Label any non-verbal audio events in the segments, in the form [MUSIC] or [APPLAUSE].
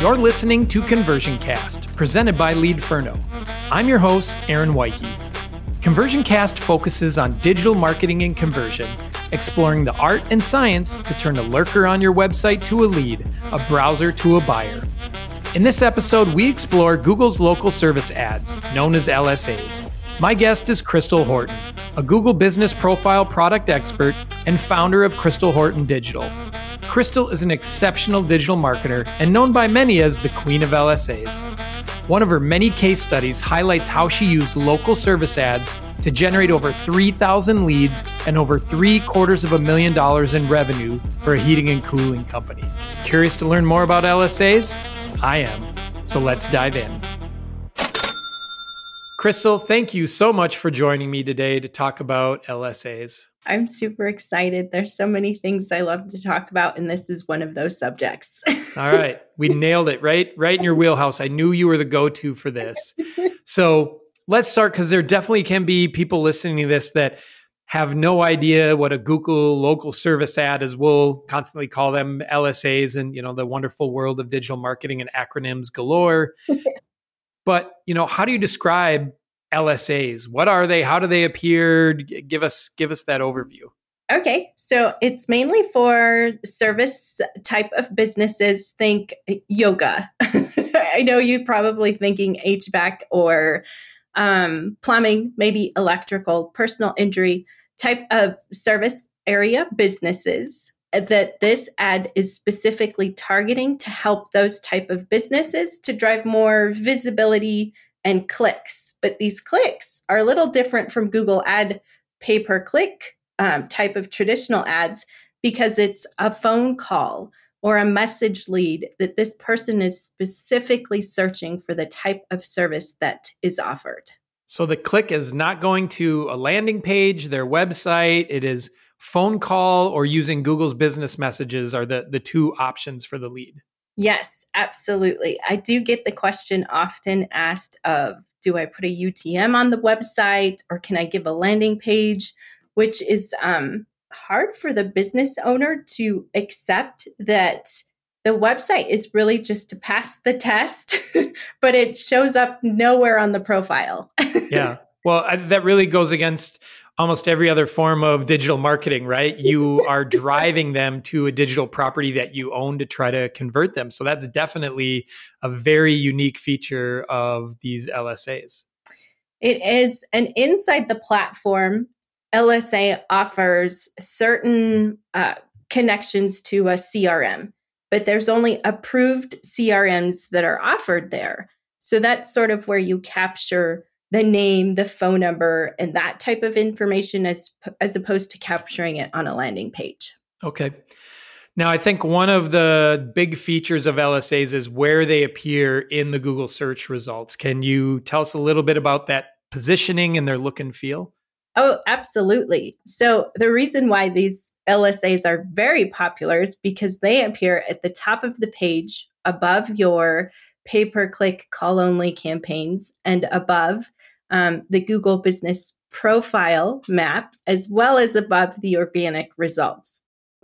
You're listening to Conversion Cast, presented by Leadferno. I'm your host, Aaron Weiche. Conversion Cast focuses on digital marketing and conversion, exploring the art and science to turn a lurker on your website to a lead, a browser to a buyer. In this episode, we explore Google's local service ads, known as LSAs. My guest is Crystal Horton, a Google Business Profile product expert and founder of Crystal Horton Digital. Crystal is an exceptional digital marketer and known by many as the Queen of LSAs. One of her many case studies highlights how she used local service ads to generate over 3,000 leads and over three quarters of a million dollars in revenue for a heating and cooling company. Curious to learn more about LSAs? I am. So let's dive in. Crystal, thank you so much for joining me today to talk about LSAs. I'm super excited. There's so many things I love to talk about, and this is one of those subjects. [LAUGHS] All right. We nailed it, right? Right in your wheelhouse. I knew you were the go to for this. So let's start because there definitely can be people listening to this that have no idea what a Google local service ad is. We'll constantly call them LSAs and, you know, the wonderful world of digital marketing and acronyms galore. [LAUGHS] but, you know, how do you describe LSAs? What are they? How do they appear? Give us give us that overview. Okay, so it's mainly for service type of businesses. Think yoga. [LAUGHS] I know you're probably thinking HVAC or um, plumbing, maybe electrical, personal injury type of service area businesses that this ad is specifically targeting to help those type of businesses to drive more visibility and clicks but these clicks are a little different from google ad pay per click um, type of traditional ads because it's a phone call or a message lead that this person is specifically searching for the type of service that is offered so the click is not going to a landing page, their website. It is phone call or using Google's business messages are the, the two options for the lead. Yes, absolutely. I do get the question often asked of do I put a UTM on the website or can I give a landing page, which is um, hard for the business owner to accept that the website is really just to pass the test, [LAUGHS] but it shows up nowhere on the profile. yeah. Well, I, that really goes against almost every other form of digital marketing, right? You are driving them to a digital property that you own to try to convert them. So that's definitely a very unique feature of these LSAs. It is. And inside the platform, LSA offers certain uh, connections to a CRM but there's only approved CRMs that are offered there. So that's sort of where you capture the name, the phone number, and that type of information as as opposed to capturing it on a landing page. Okay. Now, I think one of the big features of LSAs is where they appear in the Google search results. Can you tell us a little bit about that positioning and their look and feel? Oh, absolutely. So, the reason why these LSAs are very popular is because they appear at the top of the page above your pay per click call only campaigns and above um, the Google business profile map, as well as above the organic results.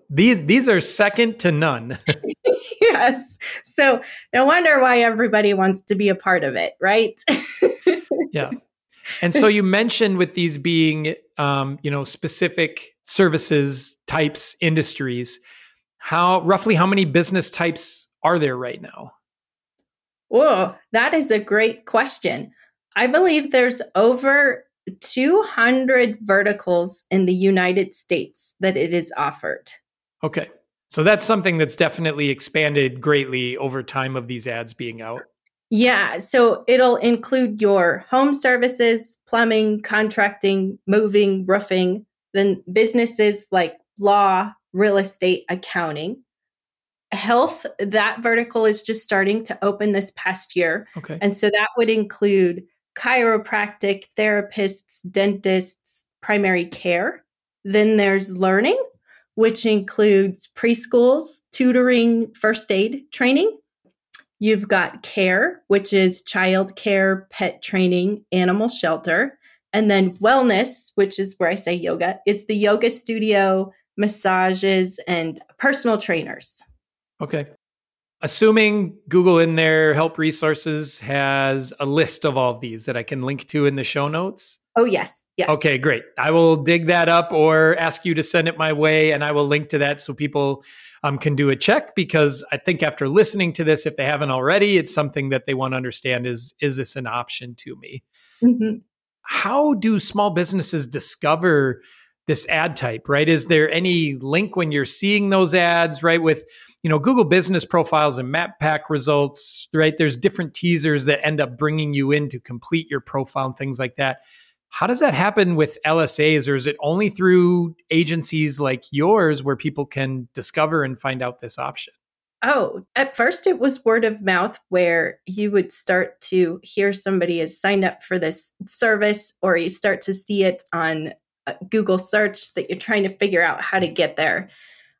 These, these are second to none. [LAUGHS] [LAUGHS] yes. So, no wonder why everybody wants to be a part of it, right? [LAUGHS] yeah. And so you mentioned with these being, um, you know, specific services types, industries, how roughly how many business types are there right now? Oh, that is a great question. I believe there's over 200 verticals in the United States that it is offered. Okay. So that's something that's definitely expanded greatly over time of these ads being out. Yeah, so it'll include your home services, plumbing, contracting, moving, roofing, then businesses like law, real estate, accounting. Health, that vertical is just starting to open this past year. Okay. And so that would include chiropractic, therapists, dentists, primary care. Then there's learning, which includes preschools, tutoring, first aid training. You've got care, which is child care, pet training, animal shelter. And then wellness, which is where I say yoga, is the yoga studio, massages, and personal trainers. Okay. Assuming Google in their help resources has a list of all of these that I can link to in the show notes. Oh, yes. Yes. Okay, great. I will dig that up or ask you to send it my way and I will link to that so people um, can do a check because I think after listening to this, if they haven't already, it's something that they want to understand is is this an option to me? Mm-hmm. How do small businesses discover this ad type, right? Is there any link when you're seeing those ads, right? With, you know, Google business profiles and map pack results, right? There's different teasers that end up bringing you in to complete your profile and things like that. How does that happen with LSAs, or is it only through agencies like yours where people can discover and find out this option? Oh, at first it was word of mouth where you would start to hear somebody has signed up for this service, or you start to see it on uh, Google search that you're trying to figure out how to mm-hmm. get there.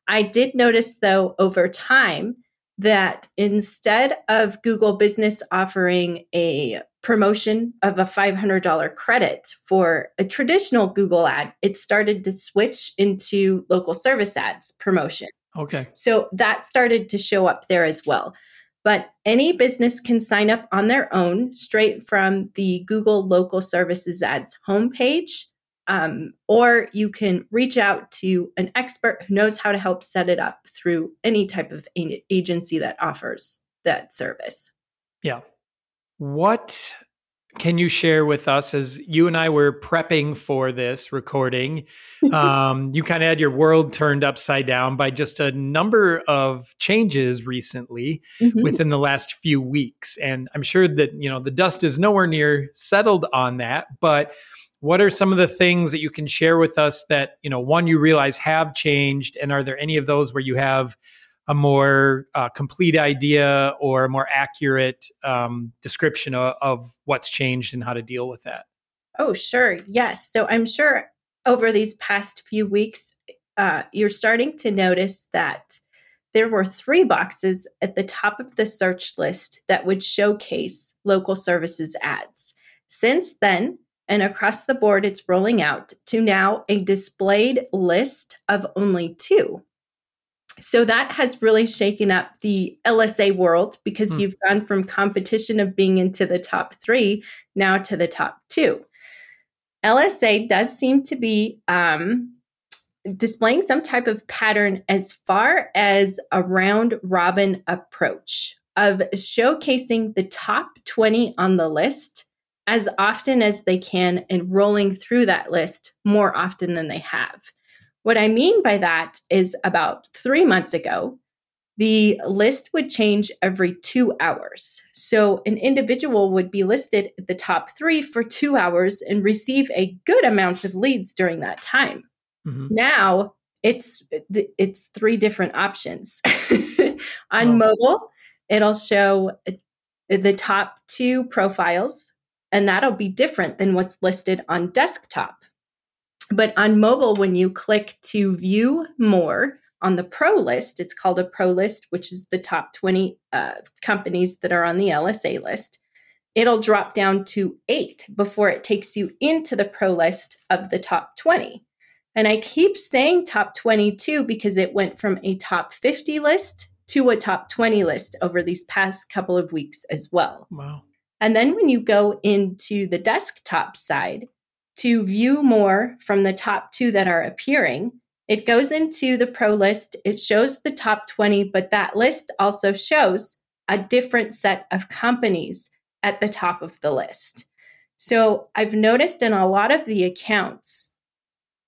I did notice, though, over time that instead of Google Business offering a promotion of a $500 credit for a traditional Google ad, it started to switch into local service ads promotion. Okay. So that started to show up there as well. But any business can sign up on their own straight from the Google Local Services Ads homepage um, or you can reach out to an expert who knows how to help set it up through any type of a- agency that offers that service. Yeah. What can you share with us as you and I were prepping for this recording? [LAUGHS] um, you kind of had your world turned upside down by just a number of changes recently mm-hmm. within the last few weeks. And I'm sure that, you know, the dust is nowhere near settled on that, but what are some of the things that you can share with us that you know one you realize have changed and are there any of those where you have a more uh, complete idea or a more accurate um, description of, of what's changed and how to deal with that? Oh sure. Yes. So i'm sure over these past few weeks uh, you're starting to notice that there were three boxes at the top of the search list that would showcase local services ads. Since then and across the board, it's rolling out to now a displayed list of only two. So that has really shaken up the LSA world because hmm. you've gone from competition of being into the top three now to the top two. LSA does seem to be um, displaying some type of pattern as far as a round robin approach of showcasing the top 20 on the list as often as they can and rolling through that list more often than they have. What I mean by that is about three months ago, the list would change every two hours. So an individual would be listed at the top three for two hours and receive a good amount of leads during that time. Mm-hmm. Now it's it's three different options. [LAUGHS] On mobile, it'll show the top two profiles and that'll be different than what's listed on desktop. But on mobile, when you click to view more on the pro list, it's called a pro list, which is the top 20 uh, companies that are on the LSA list. It'll drop down to eight before it takes you into the pro list of the top 20. And I keep saying top 22 because it went from a top 50 list to a top 20 list over these past couple of weeks as well. Wow. And then when you go into the desktop side to view more from the top two that are appearing, it goes into the pro list. It shows the top 20, but that list also shows a different set of companies at the top of the list. So I've noticed in a lot of the accounts,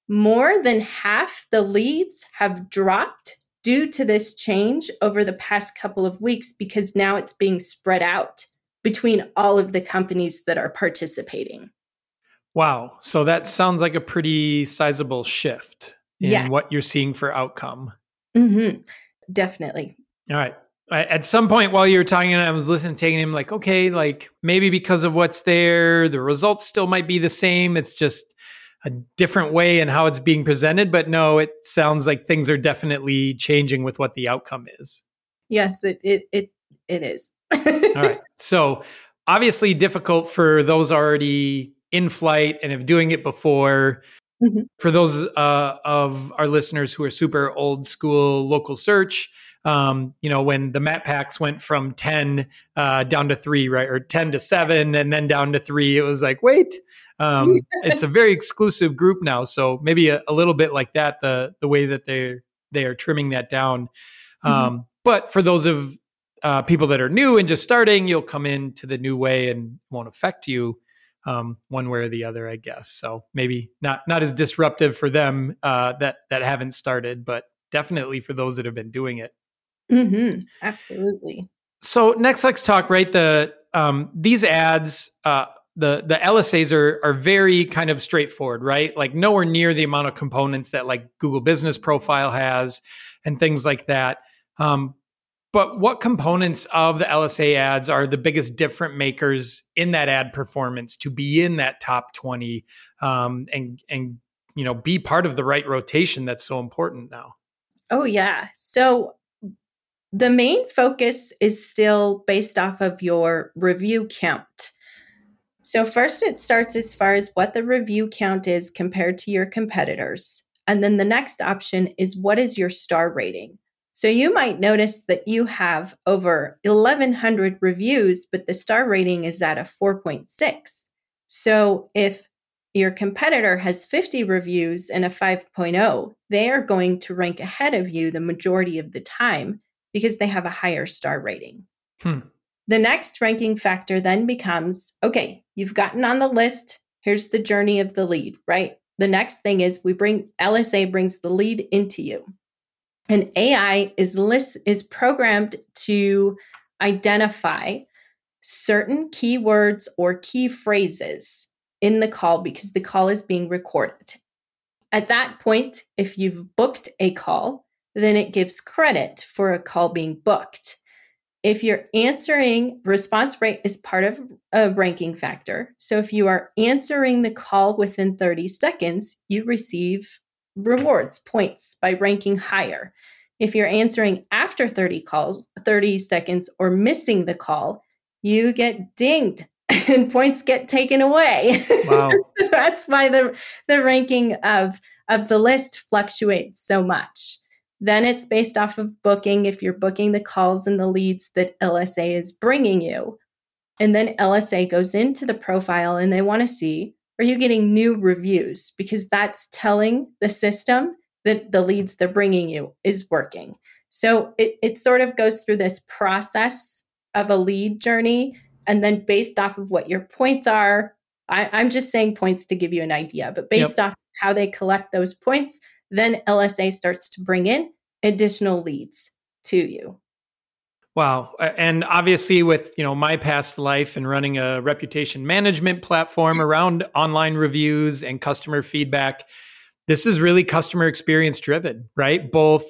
more than half the leads have dropped due to this change over the past couple of weeks because now it's being spread out between all of the companies that are participating. Wow. So that sounds like a pretty sizable shift in yes. what you're seeing for outcome. Mm-hmm. Definitely. All right. At some point while you were talking, I was listening, taking him like, okay, like maybe because of what's there, the results still might be the same. It's just a different way and how it's being presented. But no, it sounds like things are definitely changing with what the outcome is. Yes, it it it, it is. All right. So obviously difficult for those already in flight and have doing it before. Mm-hmm. For those uh, of our listeners who are super old school local search, um, you know, when the map packs went from 10 uh, down to three, right? Or 10 to seven and then down to three, it was like, wait, um, yes. it's a very exclusive group now. So maybe a, a, little bit like that, the, the way that they're, they are trimming that down. Mm-hmm. Um, but for those of uh, people that are new and just starting, you'll come into the new way and won't affect you um, one way or the other, I guess. So maybe not not as disruptive for them uh, that that haven't started, but definitely for those that have been doing it. Mm-hmm. Absolutely. So next, let's talk. Right, the um, these ads. Uh, the the LSAs are are very kind of straightforward, right? Like nowhere near the amount of components that like Google Business Profile has and things like that. Um, but what components of the LSA ads are the biggest different makers in that ad performance to be in that top 20 um, and and you know be part of the right rotation that's so important now? Oh yeah. So the main focus is still based off of your review count. So first it starts as far as what the review count is compared to your competitors. And then the next option is what is your star rating? So you might notice that you have over 1100 reviews, but the star rating is at a 4.6. So if your competitor has 50 reviews and a 5.0, they are going to rank ahead of you the majority of the time because they have a higher star rating. Hmm. The next ranking factor then becomes okay, you've gotten on the list. Here's the journey of the lead, right? The next thing is we bring LSA brings the lead into you. And AI is list, is programmed to identify certain keywords or key phrases in the call because the call is being recorded. At that point, if you've booked a call, then it gives credit for a call being booked. If you're answering, response rate is part of a ranking factor. So if you are answering the call within 30 seconds, you receive rewards points by ranking higher. If you're answering after 30 calls, 30 seconds or missing the call, you get dinged [LAUGHS] and points get taken away. Wow. [LAUGHS] That's why the the ranking of of the list fluctuates so much. Then it's based off of booking if you're booking the calls and the leads that LSA is bringing you. And then LSA goes into the profile and they want to see are you getting new reviews? Because that's telling the system that the leads they're bringing you is working. So it, it sort of goes through this process of a lead journey. And then based off of what your points are, I, am just saying points to give you an idea, but based yep. off how they collect those points, then LSA starts to bring in additional leads to you. Wow. And obviously with, you know, my past life and running a reputation management platform around online reviews and customer feedback, this is really customer experience driven, right? Both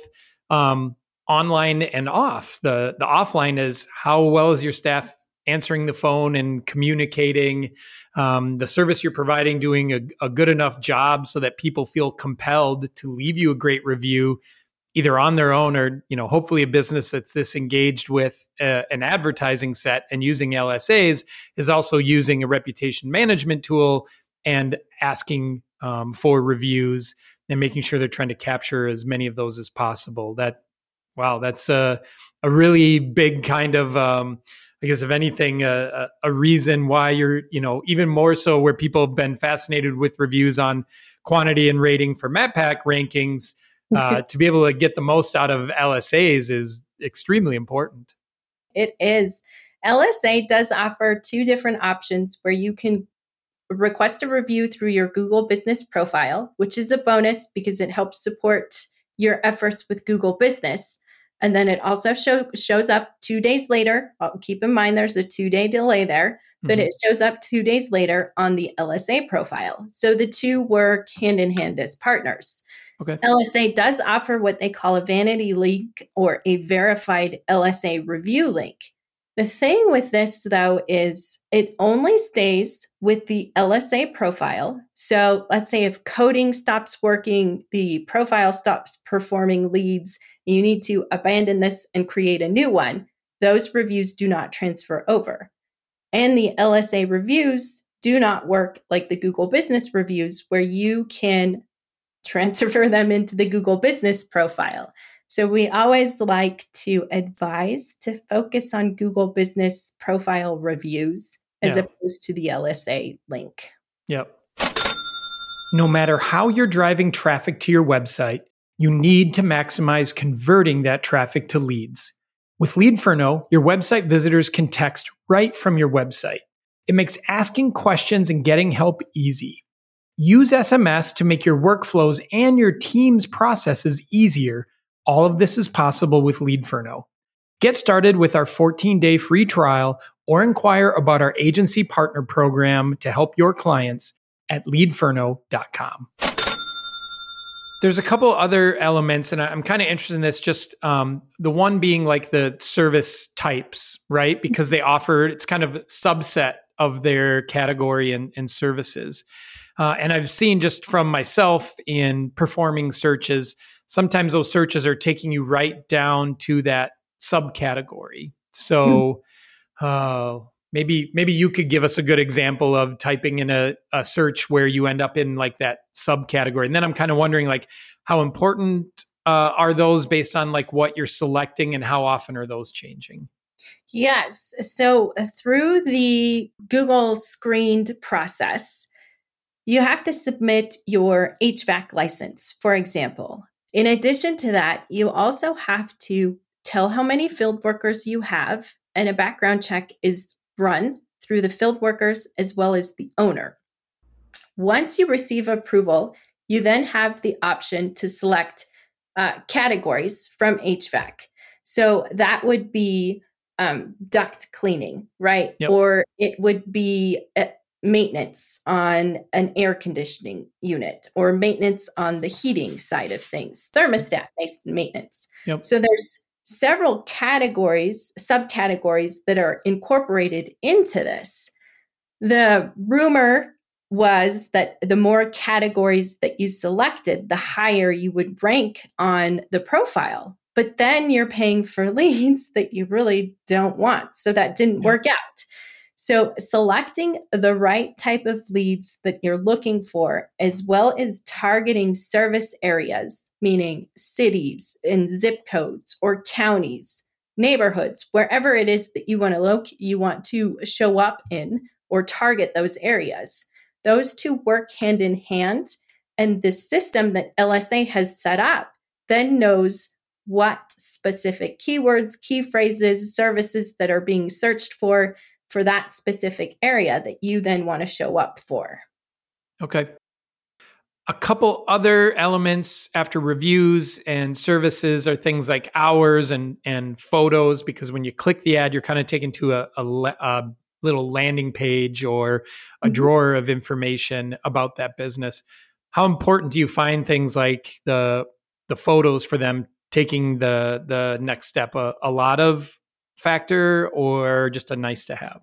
um, online and off. The the offline is how well is your staff answering the phone and communicating, um, the service you're providing doing a, a good enough job so that people feel compelled to leave you a great review either on their own or you know hopefully a business that's this engaged with a, an advertising set and using lsas is also using a reputation management tool and asking um, for reviews and making sure they're trying to capture as many of those as possible. That wow that's a, a really big kind of um, I guess if anything, a, a, reason why you're, you know, even more so where people have been fascinated with reviews on quantity and rating for map pack rankings uh, [LAUGHS] to be able to get the most out of LSAs is extremely important. It is. LSA does offer two different options where you can request a review through your Google business profile, which is a bonus because it helps support your efforts with Google business. And then it also show, shows up two days later. Keep in mind there's a two day delay there, but mm-hmm. it shows up two days later on the LSA profile. So the two work hand in hand as partners. Okay. LSA does offer what they call a vanity link or a verified LSA review link. The thing with this, though, is it only stays with the LSA profile. So let's say if coding stops working, the profile stops performing leads, you need to abandon this and create a new one. Those reviews do not transfer over. And the LSA reviews do not work like the Google business reviews, where you can transfer them into the Google business profile. So we always like to advise to focus on Google Business Profile reviews as yeah. opposed to the LSA link. Yep. No matter how you're driving traffic to your website, you need to maximize converting that traffic to leads. With Leadferno, your website visitors can text right from your website. It makes asking questions and getting help easy. Use SMS to make your workflows and your team's processes easier. All of this is possible with Leadferno. Get started with our 14 day free trial or inquire about our agency partner program to help your clients at leadferno.com. There's a couple other elements, and I'm kind of interested in this. Just um, the one being like the service types, right? Because they offer it's kind of subset of their category and, and services. Uh, and I've seen just from myself in performing searches, sometimes those searches are taking you right down to that subcategory. So, hmm. uh, maybe maybe you could give us a good example of typing in a, a search where you end up in like that subcategory and then i'm kind of wondering like how important uh, are those based on like what you're selecting and how often are those changing yes so uh, through the google screened process you have to submit your hvac license for example in addition to that you also have to tell how many field workers you have and a background check is run through the field workers as well as the owner. Once you receive approval, you then have the option to select uh, categories from HVAC. So that would be um, duct cleaning, right? Yep. Or it would be uh, maintenance on an air conditioning unit or maintenance on the heating side of things, thermostat based maintenance. Yep. So there's several categories, subcategories that are incorporated into this. The rumor was that the more categories that you selected, the higher you would rank on the profile. But then you're paying for [LAUGHS] leads that you really don't want. So that didn't work out. So, selecting the right type of leads that you're looking for, as well as targeting service areas, meaning cities and zip codes or counties, neighborhoods, wherever it is that you want to look, you want to show up in or target those areas. Those two work hand in hand. And the system that LSA has set up then knows what specific keywords, key phrases, services that are being searched for for that specific area that you then want to show up for. Okay. A couple other elements after reviews and services are things like hours and and photos because when you click the ad, you're kind of taken to a, a, a little landing page or a mm-hmm. drawer of information about that business. How important do you find things like the the photos for them taking the the next step? A, a lot of factor or just a nice to have?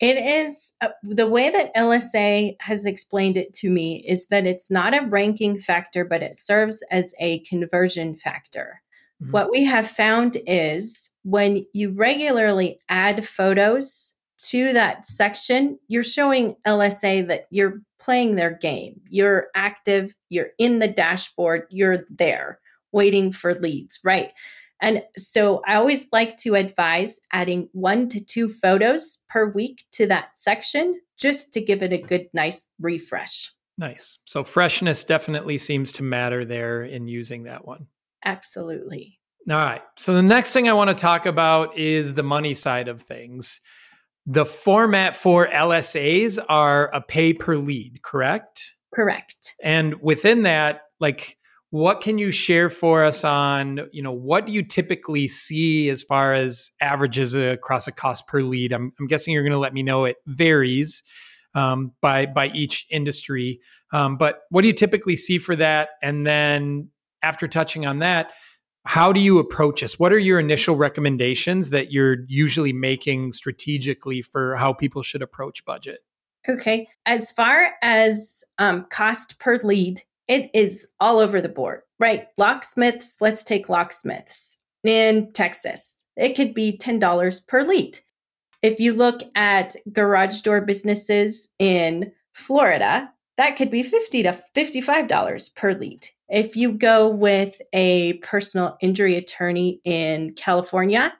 It is uh, the way that LSA has explained it to me is that it's not a ranking factor, but it serves as a conversion factor. Mm-hmm. What we have found is when you regularly add photos to that section, you're showing LSA that you're playing their game. You're active, you're in the dashboard, you're there waiting for leads, right? And so I always like to advise adding one to two photos per week to that section just to give it a good, nice refresh. Nice. So freshness definitely seems to matter there in using that one. Absolutely. All right. So the next thing I want to talk about is the money side of things. The format for LSAs are a pay per lead, correct? Correct. And within that, like what can you share for us on you know what do you typically see as far as averages across a cost per lead? I'm, I'm guessing you're going to let me know it varies um, by by each industry. Um, but what do you typically see for that? And then after touching on that how do you approach this? What are your initial recommendations that you're usually making strategically for how people should approach budget? Okay. As far as um, cost per lead it is all over the board, right? Locksmiths, let's take locksmiths in Texas. It could be $10 per lead. If you look at garage door businesses in Florida, that could be 50 to $55 per lead. If you go with a personal injury attorney in California,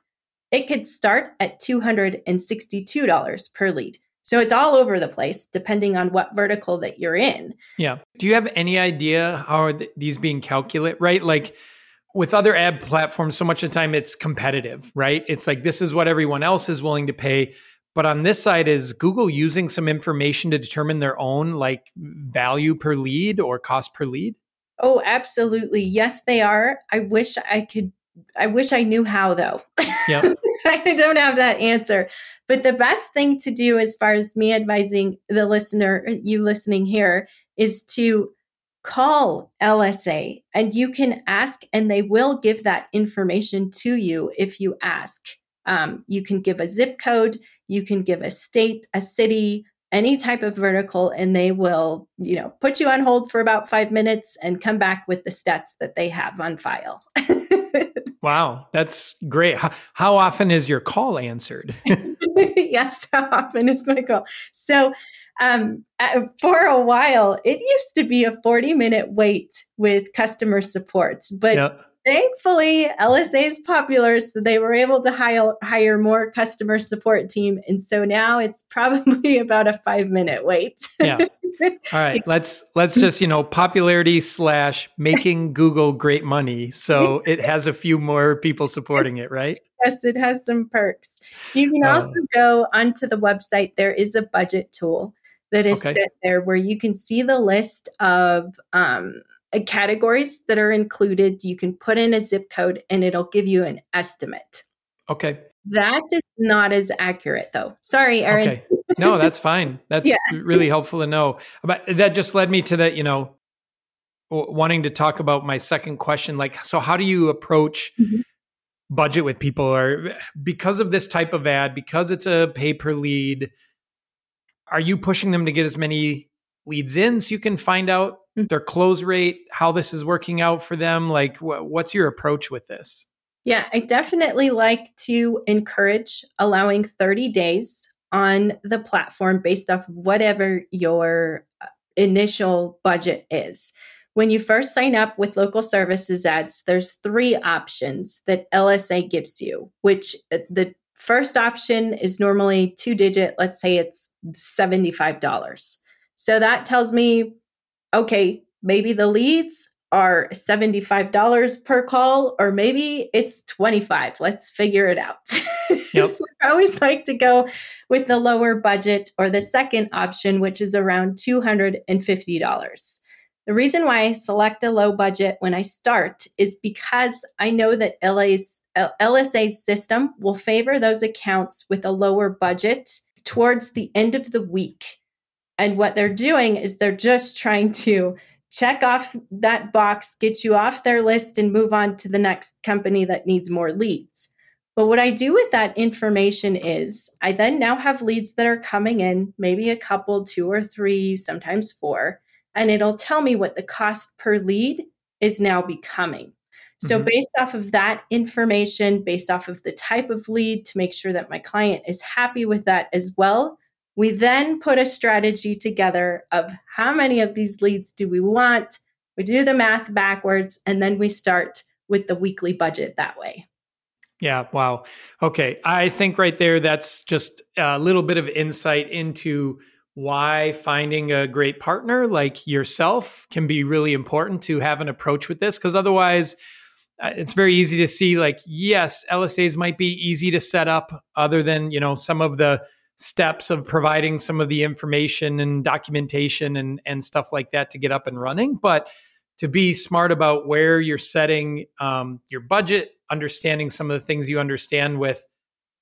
it could start at $262 per lead. So it's all over the place depending on what vertical that you're in. Yeah. Do you have any idea how are these being calculated, right? Like with other ad platforms, so much of the time it's competitive, right? It's like this is what everyone else is willing to pay. But on this side, is Google using some information to determine their own like value per lead or cost per lead? Oh, absolutely. Yes, they are. I wish I could I wish I knew how though. Yeah. [LAUGHS] I don't have that answer. But the best thing to do as far as me advising the listener, you listening here, is to call LSA and you can ask, and they will give that information to you if you ask. Um, you can give a zip code, you can give a state, a city, any type of vertical, and they will, you know, put you on hold for about five minutes and come back with the stats that they have on file. [LAUGHS] wow, that's great. How, how, often is your call answered? [LAUGHS] yes, how often is my call? So, um, for a while, it used to be a 40 minute wait with customer support, but yep thankfully LSA is popular, so they were able to hire hire more customer support team, and so now it's [LAUGHS] probably about a five minute wait. yeah. All right. Let's let's just you know popularity slash making Google great money. So [LAUGHS] it has a few more people supporting it, right? Yes, it has some perks. You can also um, go onto the website. There is a budget tool that is okay. set there where you can see the list of um, uh, categories that are included. You can put in a zip code and it'll give you an estimate. Okay. That is not as accurate though. Sorry, Aaron. Okay. No, that's fine. That's yeah. really helpful to know. But that just led me to that, you know, wanting to talk about my second question like so how do you approach mm-hmm. budget with people or because of this type of ad because it's a pay per lead are you pushing them to get as many leads in so you can find out their close rate, how this is working out for them? Like, wh- what's your approach with this? Yeah, I definitely like to encourage allowing 30 days on the platform based off whatever your uh, initial budget is. When you first sign up with local services ads, there's three options that LSA gives you, which uh, the first option is normally two digit, let's say it's $75. So that tells me okay, maybe the leads are $75 per call or maybe it's 25 let's figure it out. [LAUGHS] Yep. so i always like to go with the lower budget or the second option which is around $250 the reason why i select a low budget when i start is because i know that LA's, lsa's system will favor those accounts with a lower budget towards the end of the week. And what they're doing is they're just trying to check off that box, get you off their list, and move on to the next company that needs more leads. But what I do with that information is I then now have leads that are coming in, maybe a couple, two or three, sometimes four, and it'll tell me what the cost per lead is now becoming. So, mm-hmm. based off of that information, based off of the type of lead, to make sure that my client is happy with that as well, we then put a strategy together of how many of these leads do we want. We do the math backwards, and then we start with the weekly budget that way. Yeah, wow. Okay. I think right there, that's just a little bit of insight into why finding a great partner like yourself can be really important to have an approach with this. Because otherwise, uh, it's very easy to see like, yes, LSAs might be easy to set up, other than, you know, some of the steps of providing some of the information and documentation and, and stuff like that to get up and running. But to be smart about where you're setting um, your budget, understanding some of the things you understand with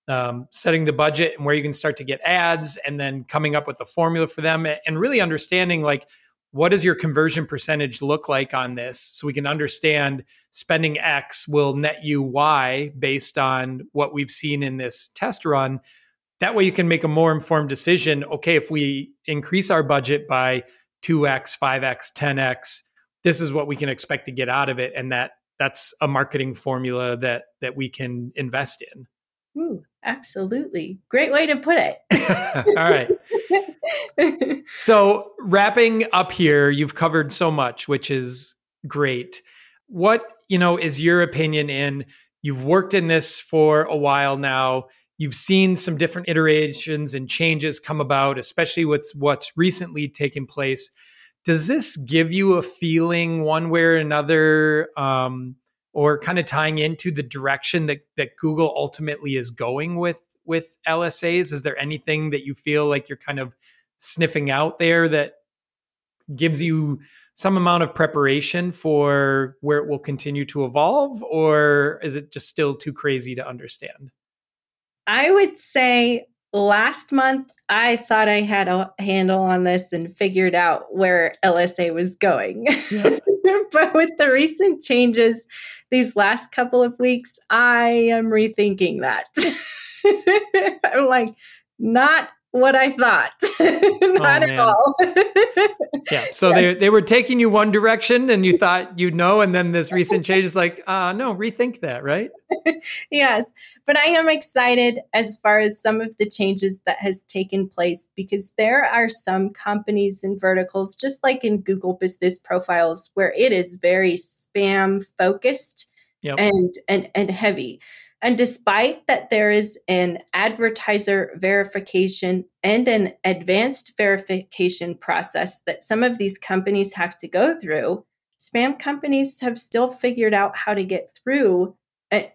um, setting the budget and where you can start to get ads and then coming up with a formula for them and really understanding like what does your conversion percentage look like on this so we can understand spending x will net you y based on what we've seen in this test run that way you can make a more informed decision okay if we increase our budget by 2x 5x 10x this is what we can expect to get out of it and that that's a marketing formula that that we can invest in Ooh, absolutely great way to put it [LAUGHS] all right so wrapping up here you've covered so much which is great. What, you know, is your opinion in you've worked in this for a while now. You've seen some different iterations and changes come about, especially with what's recently taken place. Does this give you a feeling one way or another, um, or kind of tying into the direction that, that Google ultimately is going with with LSAs? Is there anything that you feel like you're kind of sniffing out there that gives you some amount of preparation for where it will continue to evolve, or is it just still too crazy to understand? I would say last month I thought I had a handle on this and figured out where LSA was going. Yeah. [LAUGHS] but with the recent changes these last couple of weeks, I am rethinking that. [LAUGHS] I'm like, not what I thought. [LAUGHS] Not oh, at all. [LAUGHS] yeah. So [LAUGHS] they they were taking you one direction and you thought you'd know, and then this recent change is like, uh no, rethink that, right? yes. But I am excited as far as some of the changes that has taken place because there are some companies and verticals, just like in Google business profiles, where it is very spam focused yep. and and and heavy. And despite that there is an advertiser verification and an advanced verification process that some of these companies have to go through, spam companies have still figured out how to get through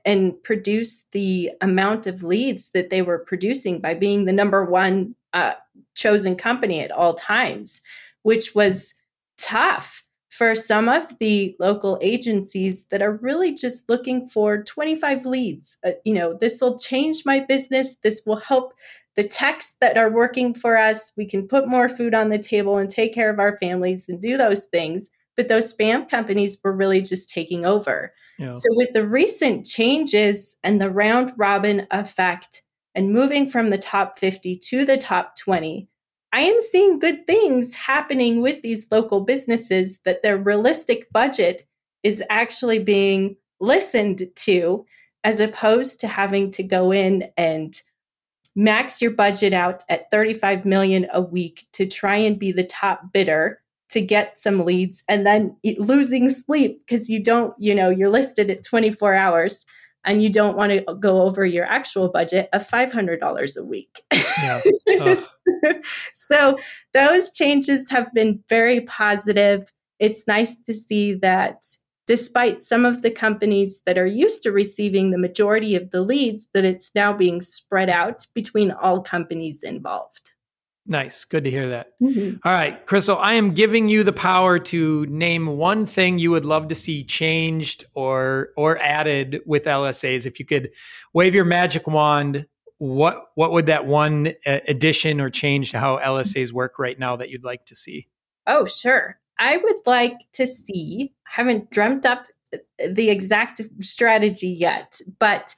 and produce the amount of leads that they were producing by being the number one uh, chosen company at all times, which was tough for some of the local agencies that are really just looking for 25 leads. Uh, you know, this will change my business. This will help the techs that are working for us. We can put more food on the table and take care of our families and do those things. But those spam companies were really just taking over. Yeah. So, with the recent changes and the round robin effect and moving from the top 50 to the top 20, I am seeing good things happening with these local businesses that their realistic budget is actually being listened to as opposed to having to go in and max your budget out at 35 million a week to try and be the top bidder to get some leads and then losing sleep because you don't you know you're listed at 24 hours and you don't want to go over your actual budget of $500 a week. Yeah. [LAUGHS] so those changes have been very positive. It's nice to see that despite some of the companies that are used to receiving the majority of the leads that it's now being spread out between all companies involved. Nice. Good to hear that. Mm-hmm. All right, Crystal, I am giving you the power to name one thing you would love to see changed or or added with LSAs. If you could wave your magic wand, what what would that one uh, addition or change to how LSAs work right now that you'd like to see? Oh, sure. I would like to see, I haven't dreamt up the exact strategy yet, but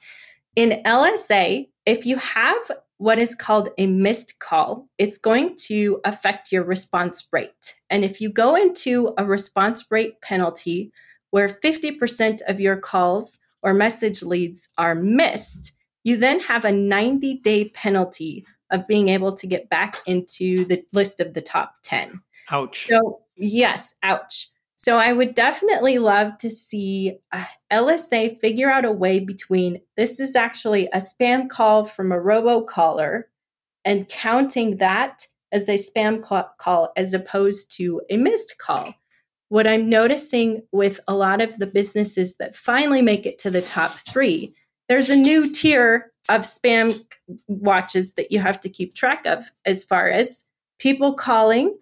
in LSA, if you have what is called a missed call, it's going to affect your response rate. And if you go into a response rate penalty where 50% of your calls or message leads are missed, you then have a 90 day penalty of being able to get back into the list of the top 10. Ouch. So, yes, ouch. So I would definitely love to see uh, LSA figure out a way between this is actually a spam call from a robocaller and counting that as a spam call as opposed to a missed call. What I'm noticing with a lot of the businesses that finally make it to the top three, there's a new tier of spam watches that you have to keep track of as far as people calling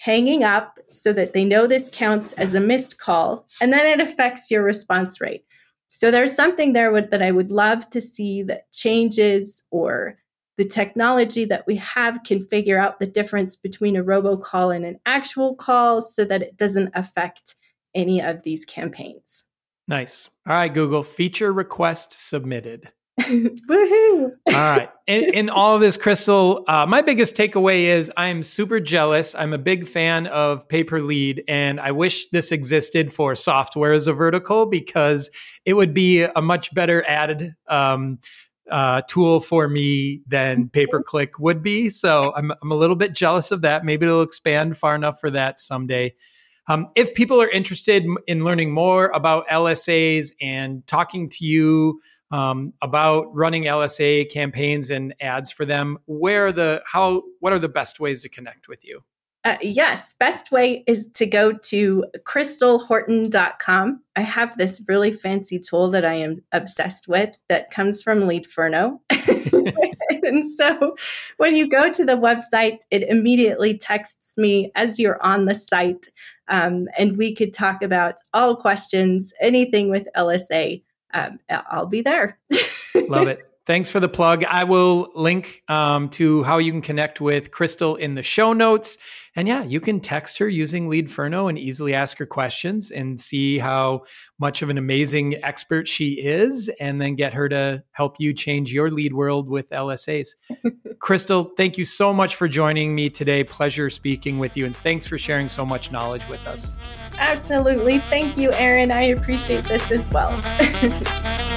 hanging up so that they know this counts as a missed call, and then it affects your response rate. So there's something there that I would love to see that changes or the technology that we have can figure out the difference between a robocall and an actual call so that it doesn't affect any of these campaigns. Nice. All right, Google, feature request submitted. [LAUGHS] Woohoo! all right. In, in, all of this, Crystal, uh, my biggest takeaway is I'm super jealous. I'm a big fan of pay per lead, and I wish this existed for software as a vertical because it would be a much better added um, uh, tool for me than pay per click would be. So I'm, I'm a little bit jealous of that. Maybe it'll expand far enough for that someday. Um, if people are interested in learning more about LSAs and talking to you um, about running LSA campaigns and ads for them, where the how what are the best ways to connect with you? Uh, yes, best way is to go to crystalhorton.com. I have this really fancy tool that I am obsessed with that comes from Leadferno. [LAUGHS] and so when you go to the website, it immediately texts me as you're on the site. Um, and we could talk about all questions, anything with LSA. Um, I'll be there. [LAUGHS] Love it. Thanks for the plug. I will link um, to how you can connect with Crystal in the show notes. And yeah, you can text her using Leadferno and easily ask her questions and see how much of an amazing expert she is, and then get her to help you change your lead world with LSAs. [LAUGHS] Crystal, thank you so much for joining me today. Pleasure speaking with you, and thanks for sharing so much knowledge with us. Absolutely. Thank you, Aaron. I appreciate this as well. [LAUGHS]